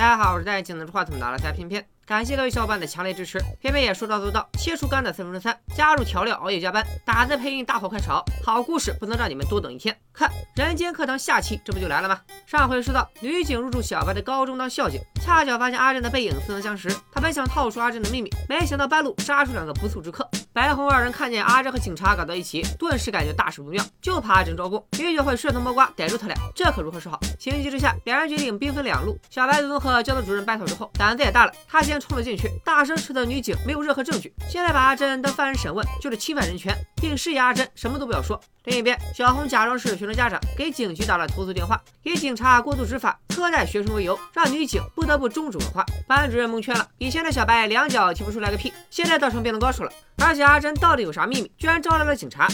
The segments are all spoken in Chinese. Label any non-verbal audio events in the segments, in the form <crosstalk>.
大家好，我是戴眼镜拿着话筒拿了下片片。感谢各位小伙伴的强烈支持，片片也说到做到，切出肝的三分之三，加入调料熬夜加班，打字配音大火快炒，好故事不能让你们多等一天。看《人间课堂》下期，这不就来了吗？上回说到，女警入住小白的高中当校警，恰巧发现阿珍的背影似曾相识，他本想套出阿珍的秘密，没想到半路杀出两个不速之客。白红二人看见阿珍和警察搞到一起，顿时感觉大事不妙，就怕阿珍招供，女警会顺藤摸瓜逮住他俩，这可如何是好？情急之下，两人决定兵分两路。小白自从和教导主任拜托之后，胆子也大了，他先冲了进去，大声斥责女警没有任何证据，现在把阿珍当犯人审问，就是侵犯人权，并示意阿珍什么都不要说。另一边，小红假装是学生家长，给警局打了投诉电话，以警察过度执法、苛待学生为由，让女警不得不终止问话。班主任蒙圈了，以前的小白两脚踢不出来个屁，现在倒成辩论高手了。而且阿珍到底有啥秘密，居然招来了警察？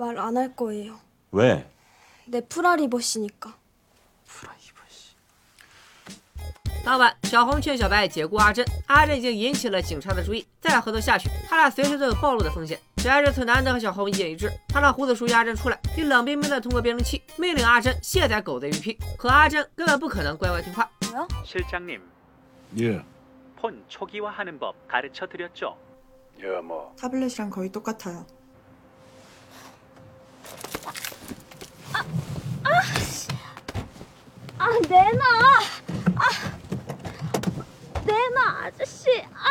말안할거예요 왜? 내 프라리버시니까 当晚，小红劝小白解雇阿珍，阿珍已经引起了警察的注意，再合作下去，他俩随时都有暴露的风险。小白这次难得和小红意见一致，他让胡子叔押阿珍出来，并冷冰冰的通过辨证器命令阿珍卸载狗子 APP。可阿珍根本不可能乖乖听话。 뭐야? 실장님, 예. 폰 초기화하는 법 가르쳐 드렸죠? 야, 뭐. 타블렛이랑 거의 똑같아요. 아 내놔 아 내놔 对嘛这是啊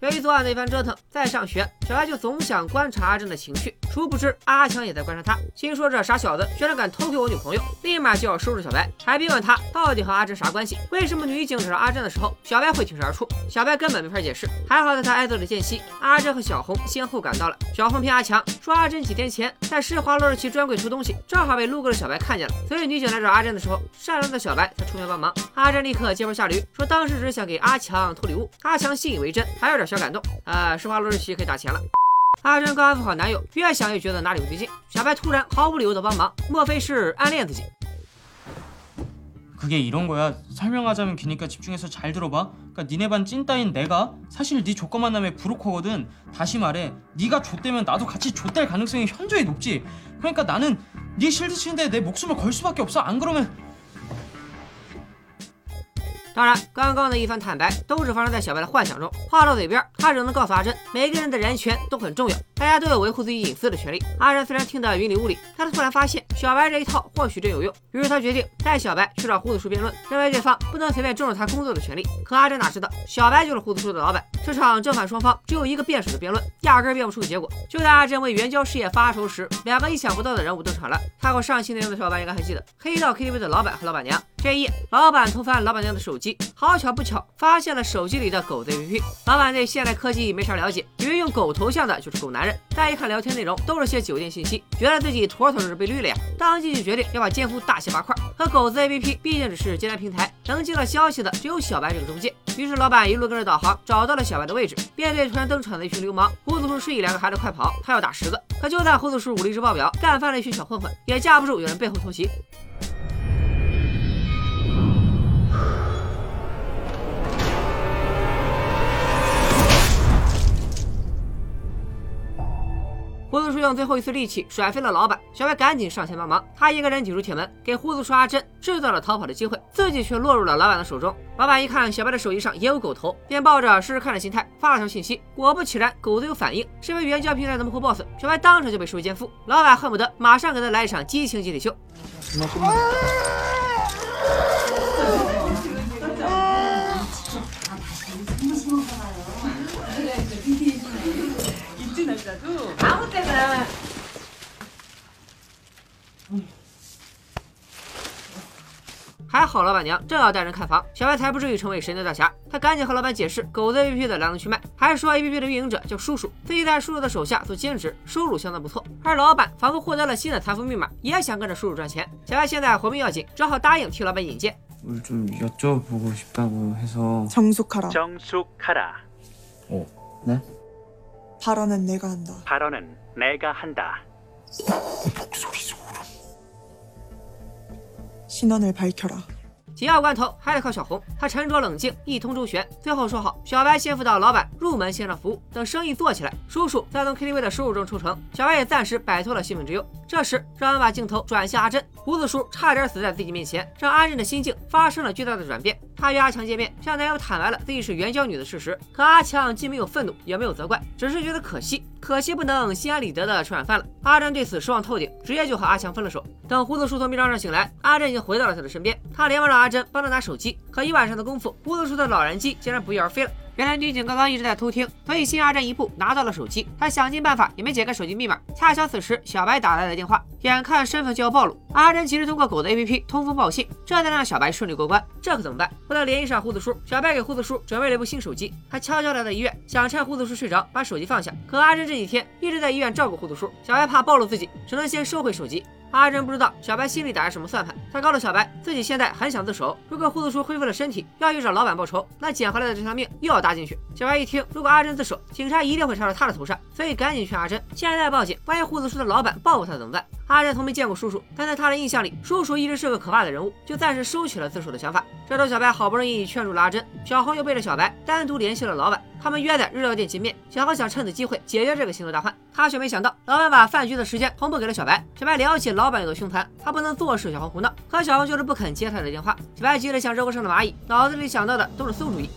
由于昨晚的一番折腾在上学小爱就总想观察阿正的情绪。殊不知阿强也在观察他，心说这傻小子居然敢偷窥我女朋友，立马就要收拾小白，还逼问他到底和阿珍啥关系？为什么女警找阿珍的时候，小白会挺身而出？小白根本没法解释。还好在他挨揍的间隙，阿珍和小红先后赶到了。小红骗阿强说阿珍几天前在施华洛世奇专柜偷东西，正好被路过的小白看见了，所以女警来找阿珍的时候，善良的小白才出面帮忙。阿珍立刻接坡下驴，说当时只是想给阿强偷礼物。阿强信以为真，还有点小感动。啊，施华洛世奇可以打钱了。阿珍刚安抚好男友，越想越觉得哪里不对劲。小白突然毫无理由的帮忙，莫非是暗恋自己？ 그게 이런 거야. 설명하자면 기니까 집중해서 잘 들어봐. 그러니까 니네 반 찐따인 내가 사실 네 조건 만남의 브로커거든. 다시 말해, 네가 좆되면 나도 같이 좆될 가능성이 현저히 높지. 그러니까 나는 네 실드 치는데 내 목숨을 걸 수밖에 없어. 안 그러면 当然，刚刚的一番坦白都是发生在小白的幻想中。话到嘴边，他只能告诉阿珍，每个人的人权都很重要，大家都有维护自己隐私的权利。阿珍虽然听得云里雾里，但他突然发现小白这一套或许真有用，于是他决定带小白去找胡子叔辩论，认为对方不能随便重视他工作的权利。可阿珍哪知道，小白就是胡子叔的老板。这场正反双方只有一个辩手的辩论，压根儿辩不出个结果。就在阿珍为援交事业发愁时，两个意想不到的人物登场了。看过上期内容的小伙伴应该还记得，黑道 KTV 的老板和老板娘。这一夜，老板偷翻老板娘的手机，好巧不巧发现了手机里的狗子 APP。老板对现代科技没啥了解，以为用狗头像的就是狗男人。再一看聊天内容，都是些酒店信息，觉得自己妥妥的是被绿了呀！当即就决定要把奸夫大卸八块。可狗子 APP 毕竟只是接单平台，能接到消息的只有小白这个中介。于是老板一路跟着导航，找到了小白的位置，便对突然登场的一群流氓胡子叔示意两个孩子快跑，他要打十个。可就在胡子叔武力值爆表，干翻了一群小混混，也架不住有人背后偷袭。胡子叔用最后一丝力气甩飞了老板，小白赶紧上前帮忙。他一个人挤出铁门，给胡子叔阿珍制造了逃跑的机会，自己却落入了老板的手中。老板一看小白的手机上也有狗头，便抱着试试看的心态发了条信息。果不其然，狗子有反应，身为援交平台的幕后 boss，小白当场就被视为奸夫。老板恨不得马上给他来一场激情集体秀。还好老板娘正要带人看房，小白才不至于成为神雕大侠。他赶紧和老板解释狗子 APP 的来龙去脉，还说 APP 的运营者叫叔叔，自己在叔叔的手下做兼职，收入相当不错。而老板仿佛获得了新的财富密码，也想跟着叔叔赚钱。小白现在活命要紧，只好答应替老板引荐。 뭘 좀 여쭤보고 싶다고 해서 정숙하라. 정숙하라. 네? 발언은 내가 한다. 발언은 내가 한다. 신원을 밝혀라. 紧要关头还得靠小红。她沉着冷静，一通周旋，最后说好小白先辅导老板入门线上服务，等生意做起来，叔叔再从 KTV 的收入中抽成。小白也暂时摆脱了性命之忧。这时，让我们把镜头转向阿珍，胡子叔差点死在自己面前，让阿珍的心境发生了巨大的转变。 她与阿强见面，向男友坦白了自己是援交女的事实。可阿强既没有愤怒，也没有责怪，只是觉得可惜，可惜不能心安理得的吃软饭了。阿珍对此失望透顶，直接就和阿强分了手。等胡子叔从迷障上醒来，阿珍已经回到了他的身边，他连忙让阿珍帮他拿手机。可一晚上的功夫，胡子叔的老人机竟然不翼而飞了。原来女警刚刚一直在偷听，所以先阿珍一步拿到了手机。他想尽办法也没解开手机密码。恰巧此时小白打来的电话，眼看身份就要暴露，阿珍及时通过狗的 APP 通风报信，这才让小白顺利过关。这可怎么办？为了联系上胡子叔，小白给胡子叔准备了一部新手机。他悄悄来到医院，想趁胡子叔睡着把手机放下。可阿珍这几天一直在医院照顾胡子叔，小白怕暴露自己，只能先收回手机。阿珍不知道小白心里打着什么算盘，他告诉小白自己现在很想自首，如果胡子叔恢复了身体，要去找老板报仇，那捡回来的这条命又要搭进去。小白一听，如果阿珍自首，警察一定会查到他的头上，所以赶紧劝阿珍现在报警，万一胡子叔的老板报复他怎么办？阿珍从没见过叔叔，但在他的印象里，叔叔一直是个可怕的人物，就暂时收起了自首的想法。这头小白好不容易劝住了阿珍，小红又背着小白单独联系了老板，他们约在日料店见面。小红想趁此机会解决这个心头大患，他却没想到老板把饭局的时间同步给了小白。小白了解老板有多凶残，他不能坐视小红胡闹，可小红就是不肯接他的电话。小白急得像热锅上的蚂蚁，脑子里想到的都是馊主意。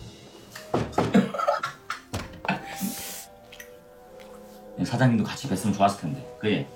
사장님도 같이 뵀으면 좋았을 텐데. 그게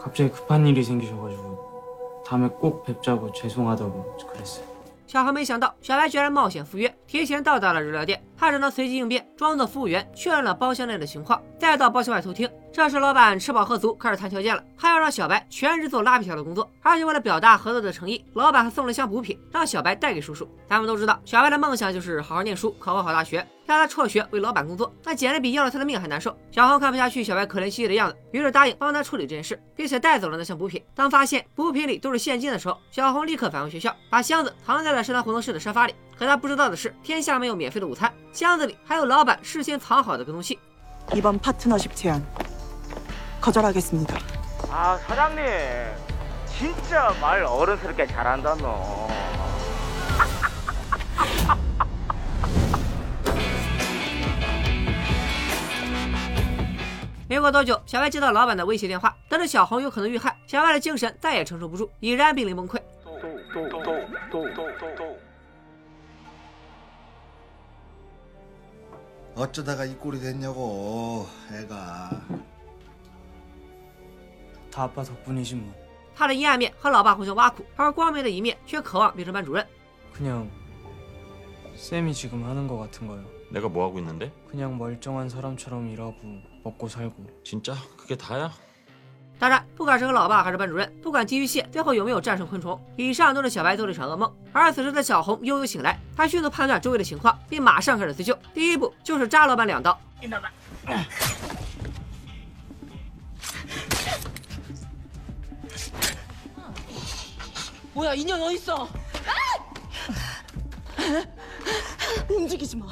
갑자기 급한 일이 생기셔가지고 다음에 꼭 뵙자고 죄송하다고 그랬어요. 小黑没想到小白居然冒险赴约，提前到达了日料店，他只能随机应变，装作服务员确认了包厢内的情况，再到包厢外偷听。这时老板吃饱喝足，开始谈条件了，他要让小白全职做拉皮条的工作，而且为了表达合作的诚意，老板还送了箱补品，让小白带给叔叔。咱们都知道，小白的梦想就是好好念书，考个好大学，让他辍学为老板工作，那简直比要了他的命还难受。小红看不下去小白可怜兮兮的样子，于是答应帮他处理这件事，并且带走了那箱补品。当发现补品里都是现金的时候，小红立刻返回学校，把箱子藏在了食堂活动室的沙发里。可他不知道的是，天下没有免费的午餐，箱子里还有老板事先藏好的跟踪器。 이번 파트너십 제안 거절하겠습니다. 아 사장님 진짜 말 어른스럽게 잘한다 너 没<laughs> 过多久，小白接到老板的威胁电话，得知小红有可能遇害，小白的精神再也承受不住，已然濒临崩溃。 어쩌다가 이 꼴이 됐냐고 애가 다 아빠 덕분이지 뭐. 他的阴暗面和老爸互相挖苦，而光明的一面却渴望变成班主任。 그냥 쌤이 지금 하는 거 같은 거요. 내가 뭐 하고 있는데? 그냥 멀쩡한 사람처럼 일하고 먹고 살고. 진짜 그게 다야? 当然，不管是和老爸还是班主任，不管地狱蟹最后有没有战胜昆虫，以上都是小白做的一场噩梦。而此时的小红悠悠醒来，她迅速判断周围的情况，并马上开始自救。第一步就是扎老板两刀。 <coughs> 뭐야 인연 어딨어? 움직이지 마.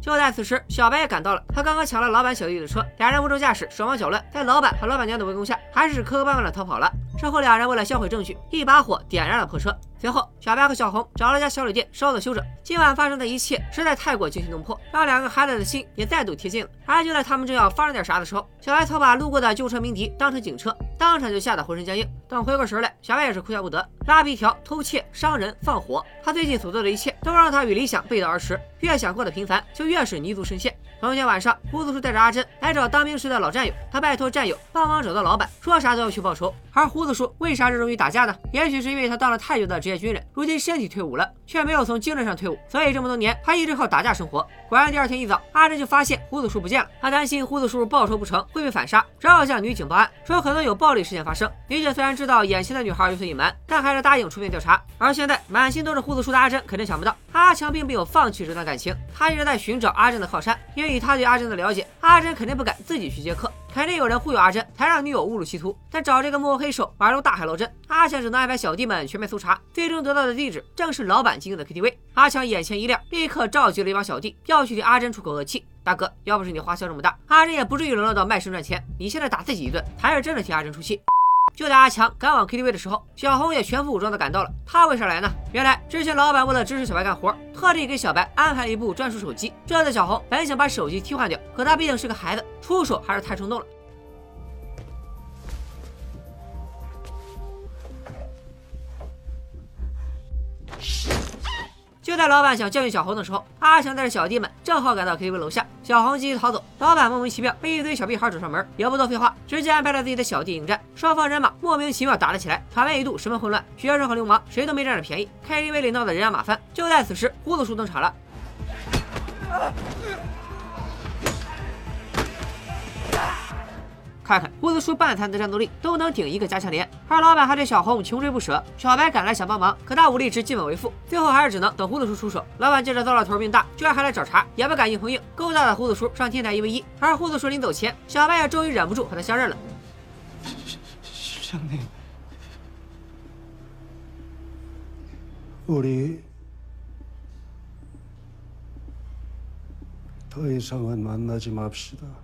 就在此时，小白也赶到了。他刚刚抢了老板小弟的车，俩人无证驾驶，手忙脚乱，在老板和老板娘的围攻下，还是磕磕绊绊的逃跑了。之后，俩人为了销毁证据，一把火点燃了破车。随后，小白和小红找了家小旅店稍作休整。今晚发生的一切实在太过惊心动魄，让两个孩子的心也再度贴近了。而就在他们正要发生点啥的时候，小白错把路过的旧车鸣笛当成警车，当场就吓得浑身僵硬。等回过神来，小白也是哭笑不得。拉皮条、偷窃、伤人、放火，他最近所做的一切都让他与理想背道而驰。越想过得平凡，就越是泥足深陷。同一天晚上，胡子叔带着阿珍来找当兵时的老战友，他拜托战友帮忙找到老板，说啥都要去报仇。而胡子叔为啥热衷于打架呢？也许是因为他当了太久的职业军人，如今身体退伍了，却没有从精神上退伍，所以这么多年他一直靠打架生活。果然，第二天一早，阿珍就发现胡子叔不见了。她担心胡子叔报仇不成会被反杀，只好向女警报案，说可能有暴力事件发生。女警虽然知道眼前的女孩有所隐瞒，但还是答应出面调查。而现在满心都是胡子叔的阿珍，肯定想不到阿强并没有放弃这段感情，他一直在寻找阿珍的靠山。因为以他对阿珍的了解，阿珍肯定不敢自己去接客。肯定有人忽悠阿珍，才让女友误入歧途。但找这个幕后黑手宛如大海捞针，阿强只能安排小弟们全面搜查。最终得到的地址正是老板经营的 KTV。阿强眼前一亮，立刻召集了一帮小弟，要去替阿珍出口恶气。大哥，要不是你花销这么大，阿珍也不至于沦落到卖身赚钱。你现在打自己一顿，才是真的替阿珍出气。就在阿强赶往 KTV 的时候，小红也全副武装的赶到了。他为啥来呢？原来之前老板为了支持小白干活，特地给小白安排了一部专属手机。这次小红本想把手机替换掉，可她毕竟是个孩子，出手还是太冲动了。就在老板想教训小红的时候，阿强带着小弟们正好赶到 KTV 楼下。小红急急逃走，老板莫名其妙被一堆小屁孩找上门，也不多废话，直接安排了自己的小弟迎战。双方人马莫名其妙打了起来，场面一度十分混乱，学生和流氓谁都没占着便宜，KTV 里闹得人仰马翻。就在此时，胡子叔登场了。看看胡子叔半残的战斗力都能顶一个加强连，而老板还对小红穷追不舍。小白赶来想帮忙，可他武力值基本为负，最后还是只能等胡子叔出手。老板见着糟老头命大，居然还来找茬，也不敢硬碰硬，勾搭的胡子叔上天台一 v 一。而胡子叔临走前，小白也终于忍不住和他相认了。 실장님, 우리 더 이상은 만나지 맙시다.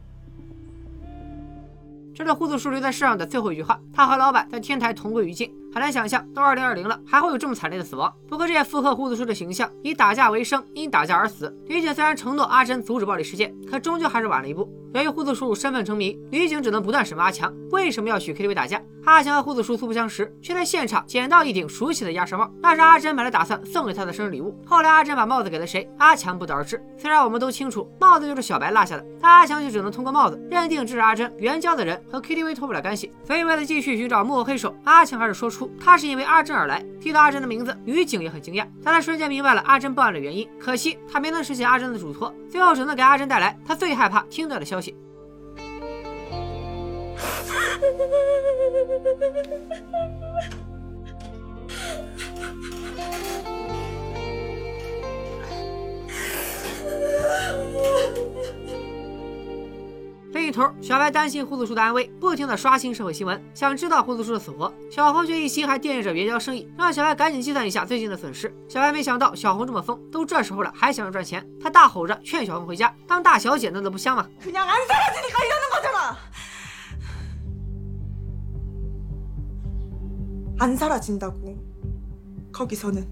这是胡子叔留在世上的最后一句话。他和老板在天台同归于尽。很难想象，都二零二零了，还会有这么惨烈的死亡。不过这也符合胡子叔的形象，以打架为生，因打架而死。李警虽然承诺阿珍阻止暴力事件，可终究还是晚了一步。由于胡子叔身份成谜，李警只能不断审问阿强为什么要去 KTV 打架。阿强和胡子叔素不相识，却在现场捡到一顶熟悉的鸭舌帽，那是阿珍本来打算送给他的生日礼物。后来阿珍把帽子给了谁，阿强不得而知。虽然我们都清楚帽子就是小白落下的，但阿强却只能通过帽子认定这是阿珍援交的人和 KTV 脱不了干系。所以为了继续寻找幕后黑手，阿强还是说出他是因为阿珍而来。提到阿珍的名字，女警也很惊讶，但她瞬间明白了阿珍报案的原因。可惜她没能实现阿珍的嘱托，最后只能给阿珍带来她最害怕听到的消息。另一头，小白担心胡子叔的安危，不停的刷新社会新闻，想知道胡子叔的死活。小红却一心还惦记着援交生意，让小白赶紧计算一下最近的损失。小白没想到小红这么疯，都这时候了还想着赚钱，他大吼着劝小红回家，当大小姐那都不香吗？ 안 사라지니까 이러는 거잖아. 안 사라진다고. 거기서는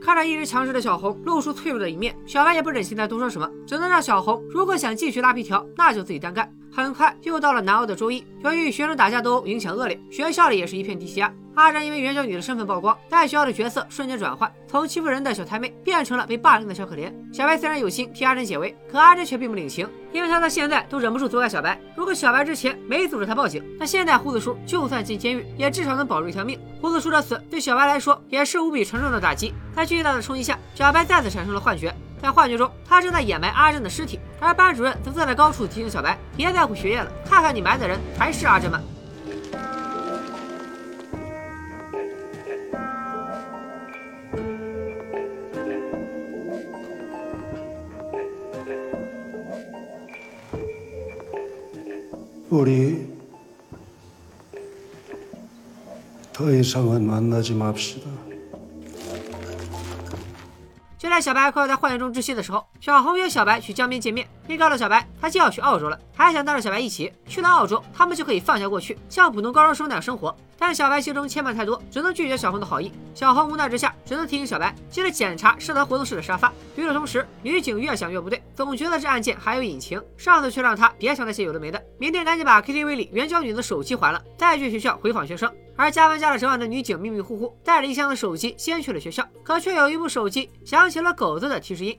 看着一直强势的小红露出脆弱的一面，小白也不忍心再多说什么，只能让小红如果想继续拉皮条，那就自己单干。很快又到了南欧的周一，由于学生打架斗殴影响恶劣，学校里也是一片低气压。 阿珍因为援交女的身份曝光，在学校的角色瞬间转换，从欺负人的小太妹变成了被霸凌的小可怜。小白虽然有心替阿珍解围，可阿珍却并不领情，因为他到现在都忍不住责怪小白。如果小白之前没阻止他报警，那现在胡子叔就算进监狱，也至少能保住一条命。胡子叔的死对小白来说也是无比沉重的打击。在巨大的冲击下，小白再次产生了幻觉。在幻觉中，他正在掩埋阿珍的尸体，而班主任则坐在高处提醒小白别在乎学业了，看看你埋的人还是阿珍吗？우리 더 이상은 만나지 맙시다. 就在小白快要在幻觉中窒息的时候，小红约小白去江边见面，并告诉小白他就要去澳洲了，还想带着小白一起去了澳洲，他们就可以放下过去，像普通高中生那样生活。但小白心中牵绊太多，只能拒绝小红的好意。小红无奈之下， 只能提醒小白接着检查社团活动室的沙发。与此同时，女警越想越不对，总觉得这案件还有隐情。上司却让她别想那些有的没的，明天赶紧把 KTV 里援交女的手机还了，再去学校回访学生。而加班加了整晚的女警迷迷糊糊带着一箱的手机先去了学校，可却有一部手机响起了狗子的提示音。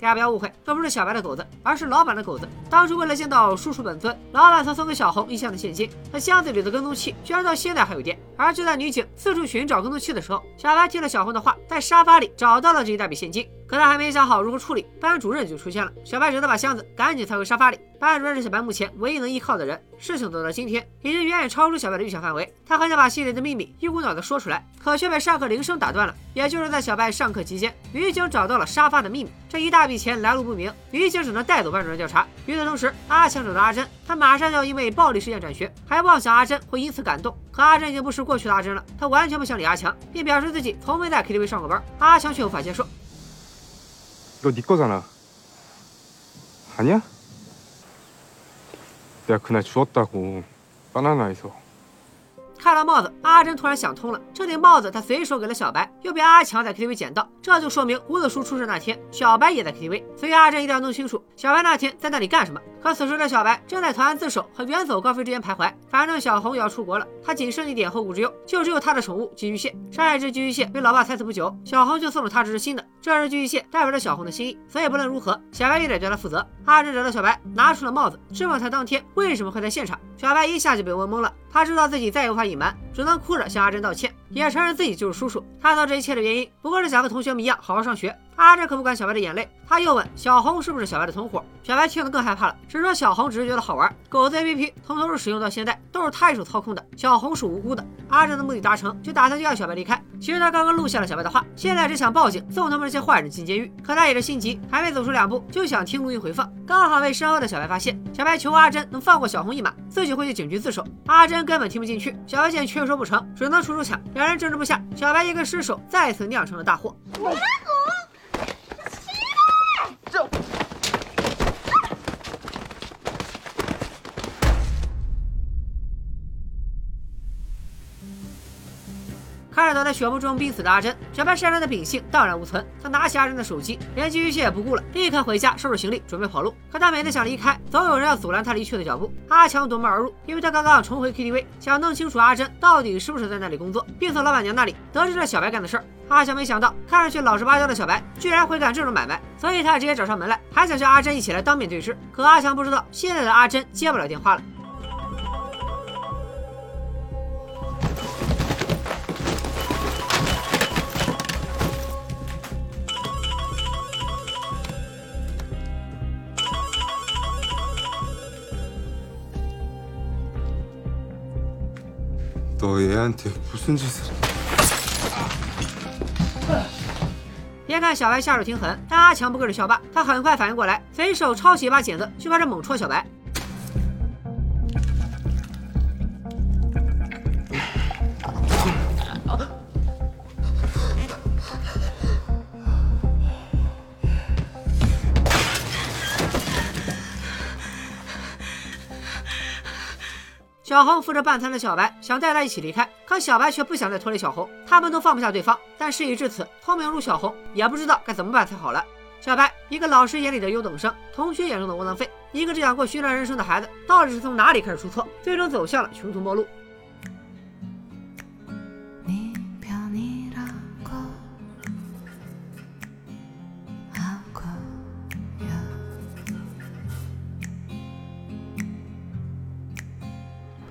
大家不要误会，这不是小白的狗子，而是老板的狗子。当初为了见到叔叔本尊，老板曾送给小红一箱的现金，可箱子里的跟踪器居然到现在还有电。而就在女警四处寻找跟踪器的时候，小白听了小红的话，在沙发里找到了这一大笔现金。可他还没想好如何处理，班主任就出现了。小白只能把箱子赶紧塞回沙发里。班主任是小白目前唯一能依靠的人。事情走到今天，已经远远超出小白的预想范围。他很想把心里的秘密一股脑的说出来，可却被上课铃声打断了。也就是在小白上课期间，女警找到了沙发的秘密。这一大笔钱来路不明，女警只能带走班主任调查。与此同时，阿强找到阿珍，他马上就要因为暴力事件转学，还妄想阿珍会因此感动。可阿珍已经不是过去的阿珍了，他完全不想理阿强，并表示自己从没在 KTV 上过班。阿强却无法接受。 이거 네 거잖아. 아니야? 내가 그날 주웠다고 바나나에서 看到帽子，阿珍突然想通了，这顶帽子她随手给了小白，又被阿强在 KTV 捡到，这就说明胡子叔出事那天，小白也在 KTV，所以阿珍一定要弄清楚小白那天在那里干什么。可此时的小白正在投案自首和远走高飞之间徘徊，反正小红也要出国了，他仅剩一点后顾之忧，就只有他的宠物寄居蟹。上一只寄居蟹被老爸踩死不久，小红就送了他这只新的，这只寄居蟹代表着小红的心意，所以不论如何，小白也得对他负责。阿珍找到小白，拿出了帽子，质问他当天为什么会在现场。小白一下就被问懵了，他知道自己再也无法隐瞒，只能哭着向阿珍道歉，也承认自己就是叔叔。他做这一切的原因，不过是想和同学们一样好好上学。阿珍可不管小白的眼泪，他又问小红是不是小白的同伙。小白听得更害怕了，只说小红只是觉得好玩。狗子 APP 从投入使用到现在，都是他一手操控的，小红是无辜的。阿珍的目的达成，就打算要小白离开。其实他刚刚录下了小白的话，现在只想报警送他们这些坏人进监狱。可他也是心急，还没走出两步，就想听录音回放，刚好被身后的小白发现。小白求阿珍能放过小红一马，自己会去警局自首。阿珍根本听不进去，小白见劝说不成，只能出手抢。两人争执不下，小白一个失手，再次酿成了大祸。看着倒在血泊中濒死的阿珍，小白善良的秉性荡然无存。他拿起阿珍的手机，连寄居蟹也不顾了，立刻回家收拾行李，准备跑路。可他每次想离开，总有人要阻拦他离去的脚步。阿强夺门而入，因为他刚刚重回 KTV，想弄清楚阿珍到底是不是在那里工作，并从老板娘那里得知了小白干的事儿。阿强没想到，看上去老实巴交的小白居然会干这种买卖，所以他直接找上门来，还想叫阿珍一起来当面对质。可阿强不知道，现在的阿珍接不了电话了。 너 얘한테 무슨 짓을 眼看小白下手挺狠，但阿强不愧是校霸，他很快反应过来，随手抄起一把剪子，就开始猛戳小白。 小红扶着半残的小白，想带他一起离开，可小白却不想再拖累小红，他们都放不下对方。但事已至此，聪明如小红也不知道该怎么办才好了。小白，一个老师眼里的优等生，同学眼中的窝囊废，一个只想过寻常人生的孩子，到底是从哪里开始出错，最终走向了穷途末路？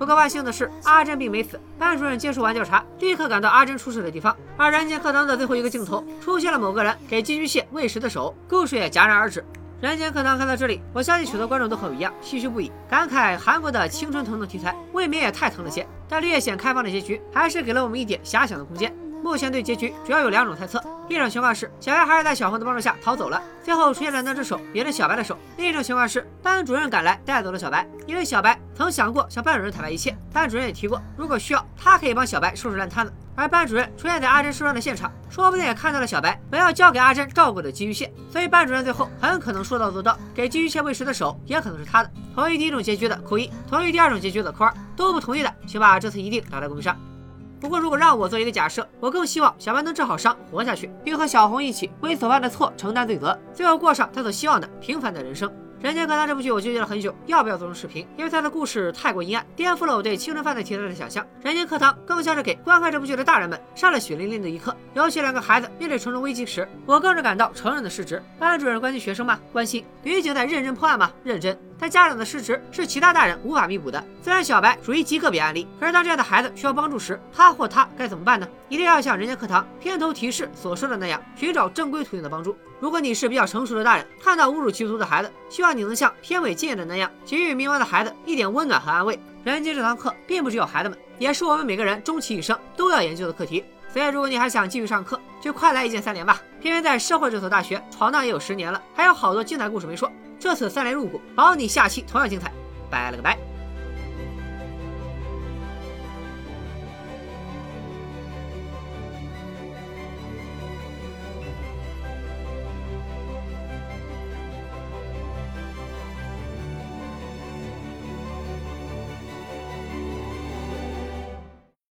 不过万幸的是，阿珍并没死。班主任结束完调查，立刻赶到阿珍出事的地方。而人间课堂的最后一个镜头，出现了某个人给寄居蟹喂食的手，故事也戛然而止。人间课堂看到这里，我相信许多观众都和我一样唏嘘不已，感慨韩国的青春疼痛题材未免也太疼了些。但略显开放的结局，还是给了我们一点遐想的空间。目前对结局主要有两种猜测：一种情况是小白还是在小红的帮助下逃走了，最后出现的那只手也是小白的手；另一种情况是班主任赶来带走了小白，因为小白曾想过向班主任坦白一切，班主任也提过，如果需要，他可以帮小白收拾烂摊子。而班主任出现在阿珍受伤的现场，说不定也看到了小白本要交给阿珍照顾的寄居蟹，所以班主任最后很可能说到做到，给寄居蟹喂食的手也可能是他的。同意第一种结局的扣一，同意第二种结局的扣二，都不同意的，请把这次一定打在公屏上。不过，如果让我做一个假设，我更希望小白能治好伤，活下去，并和小红一起为所犯的错承担罪责，最后过上他所希望的平凡的人生。《人间课堂》这部剧我纠结了很久，要不要做成视频，因为它的故事太过阴暗，颠覆了我对青春犯罪题材的想象。《人间课堂》更像是给观看这部剧的大人们上了血淋淋的一课。尤其两个孩子面对重重危机时，我更是感到成人的失职。班主任关心学生吗？关心。女警在认真破案吗？认真。但家长的失职是其他大人无法弥补的。虽然小白属于极个别案例，可是当这样的孩子需要帮助时，他或她该怎么办呢？一定要像《人间课堂》片头提示所说的那样，寻找正规途径的帮助。如果你是比较成熟的大人，看到侮辱其徒的孩子，希望你能像片尾建议的那样，给予迷茫的孩子一点温暖和安慰。人间这堂课并不只有孩子们，也是我们每个人终其一生都要研究的课题。所以，如果你还想继续上课，就快来一键三连吧！偏偏在社会这所大学闯荡也有十年了，还有好多精彩故事没说。这次三连入股，保你下期同样精彩。拜了个拜。